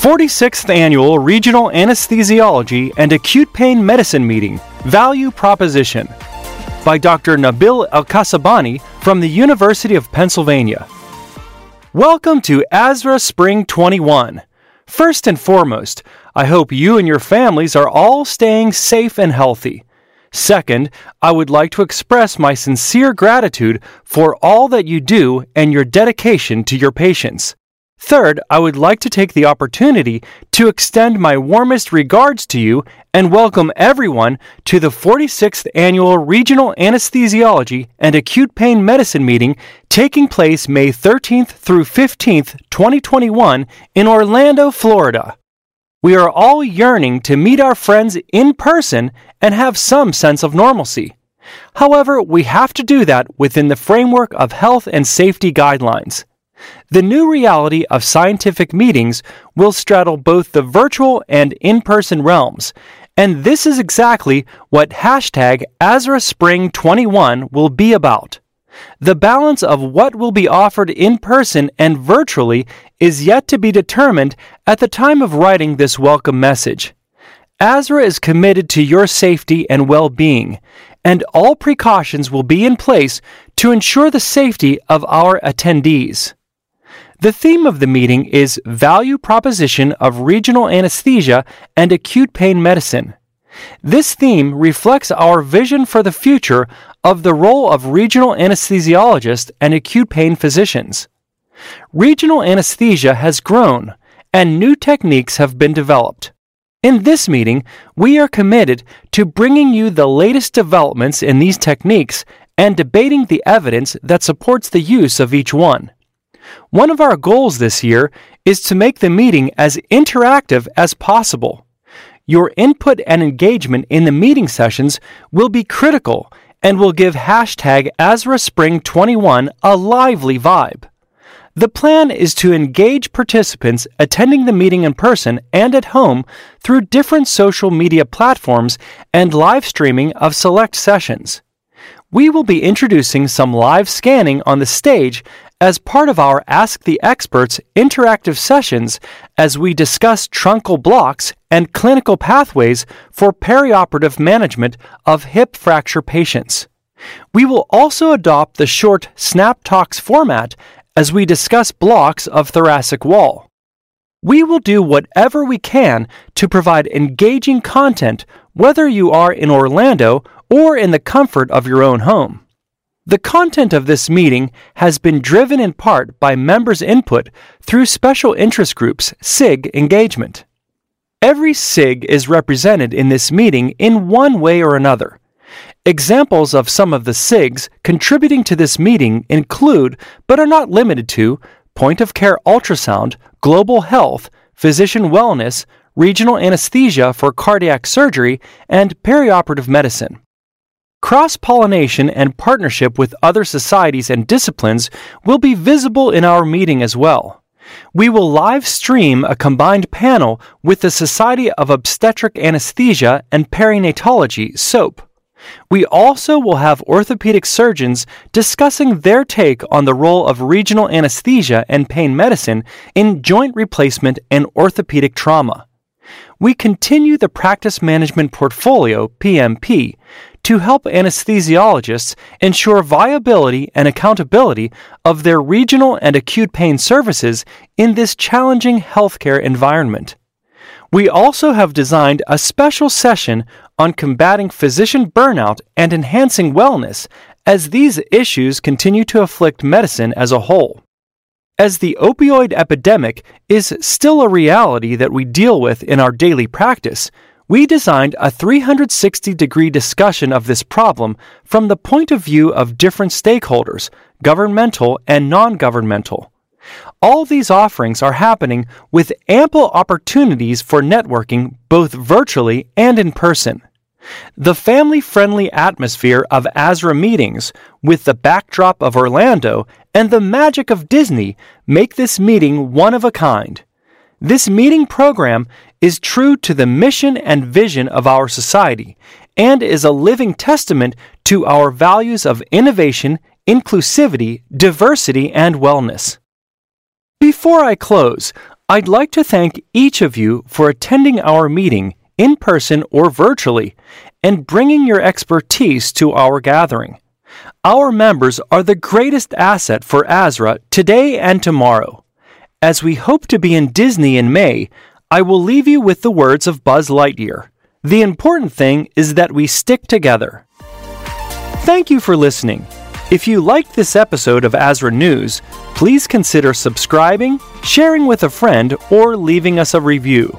46th Annual Regional Anesthesiology and Acute Pain Medicine Meeting Value Proposition by Dr. Nabil El from the University of Pennsylvania. Welcome to ASRA Spring 21. First and foremost, I hope you and your families are all staying safe and healthy. Second, I would like to express my sincere gratitude for all that you do and your dedication to your patients. Third, I would like to take the opportunity to extend my warmest regards to you and welcome everyone to the 46th Annual Regional Anesthesiology and Acute Pain Medicine meeting taking place May 13th through 15th, 2021 in Orlando, Florida. We are all yearning to meet our friends in person and have some sense of normalcy. However, we have to do that within the framework of health and safety guidelines. The new reality of scientific meetings will straddle both the virtual and in person realms, and this is exactly what hashtag ASRASpring21 will be about. The balance of what will be offered in person and virtually is yet to be determined at the time of writing this welcome message. ASRA is committed to your safety and well being, and all precautions will be in place to ensure the safety of our attendees. The theme of the meeting is Value Proposition of Regional Anesthesia and Acute Pain Medicine. This theme reflects our vision for the future of the role of regional anesthesiologists and acute pain physicians. Regional anesthesia has grown, and new techniques have been developed. In this meeting, we are committed to bringing you the latest developments in these techniques and debating the evidence that supports the use of each one. One of our goals this year is to make the meeting as interactive as possible. Your input and engagement in the meeting sessions will be critical and will give hashtag ASRASpring21 a lively vibe. The plan is to engage participants attending the meeting in person and at home through different social media platforms and live streaming of select sessions. We will be introducing some live scanning on the stage as part of our Ask the Experts interactive sessions as we discuss truncal blocks and clinical pathways for perioperative management of hip fracture patients. We will also adopt the short Snap Talks format as we discuss blocks of thoracic wall. We will do whatever we can to provide engaging content whether you are in Orlando or in the comfort of your own home. The content of this meeting has been driven in part by members' input through special interest groups SIG engagement. Every SIG is represented in this meeting in one way or another. Examples of some of the SIGs contributing to this meeting include, but are not limited to, point of care ultrasound, global health, physician wellness, regional anesthesia for cardiac surgery, and perioperative medicine. Cross pollination and partnership with other societies and disciplines will be visible in our meeting as well. We will live stream a combined panel with the Society of Obstetric Anesthesia and Perinatology, SOAP. We also will have orthopedic surgeons discussing their take on the role of regional anesthesia and pain medicine in joint replacement and orthopedic trauma. We continue the practice management portfolio, PMP, to help anesthesiologists ensure viability and accountability of their regional and acute pain services in this challenging healthcare environment. We also have designed a special session on combating physician burnout and enhancing wellness as these issues continue to afflict medicine as a whole. As the opioid epidemic is still a reality that we deal with in our daily practice, we designed a 360 degree discussion of this problem from the point of view of different stakeholders, governmental and non governmental. All these offerings are happening with ample opportunities for networking both virtually and in person. The family friendly atmosphere of ASRA meetings, with the backdrop of Orlando and the magic of Disney, make this meeting one of a kind. This meeting program is true to the mission and vision of our society and is a living testament to our values of innovation, inclusivity, diversity, and wellness. Before I close, I'd like to thank each of you for attending our meeting in person or virtually and bringing your expertise to our gathering. Our members are the greatest asset for ASRA today and tomorrow. As we hope to be in Disney in May, I will leave you with the words of Buzz Lightyear. The important thing is that we stick together. Thank you for listening. If you liked this episode of ASRA News, please consider subscribing, sharing with a friend, or leaving us a review.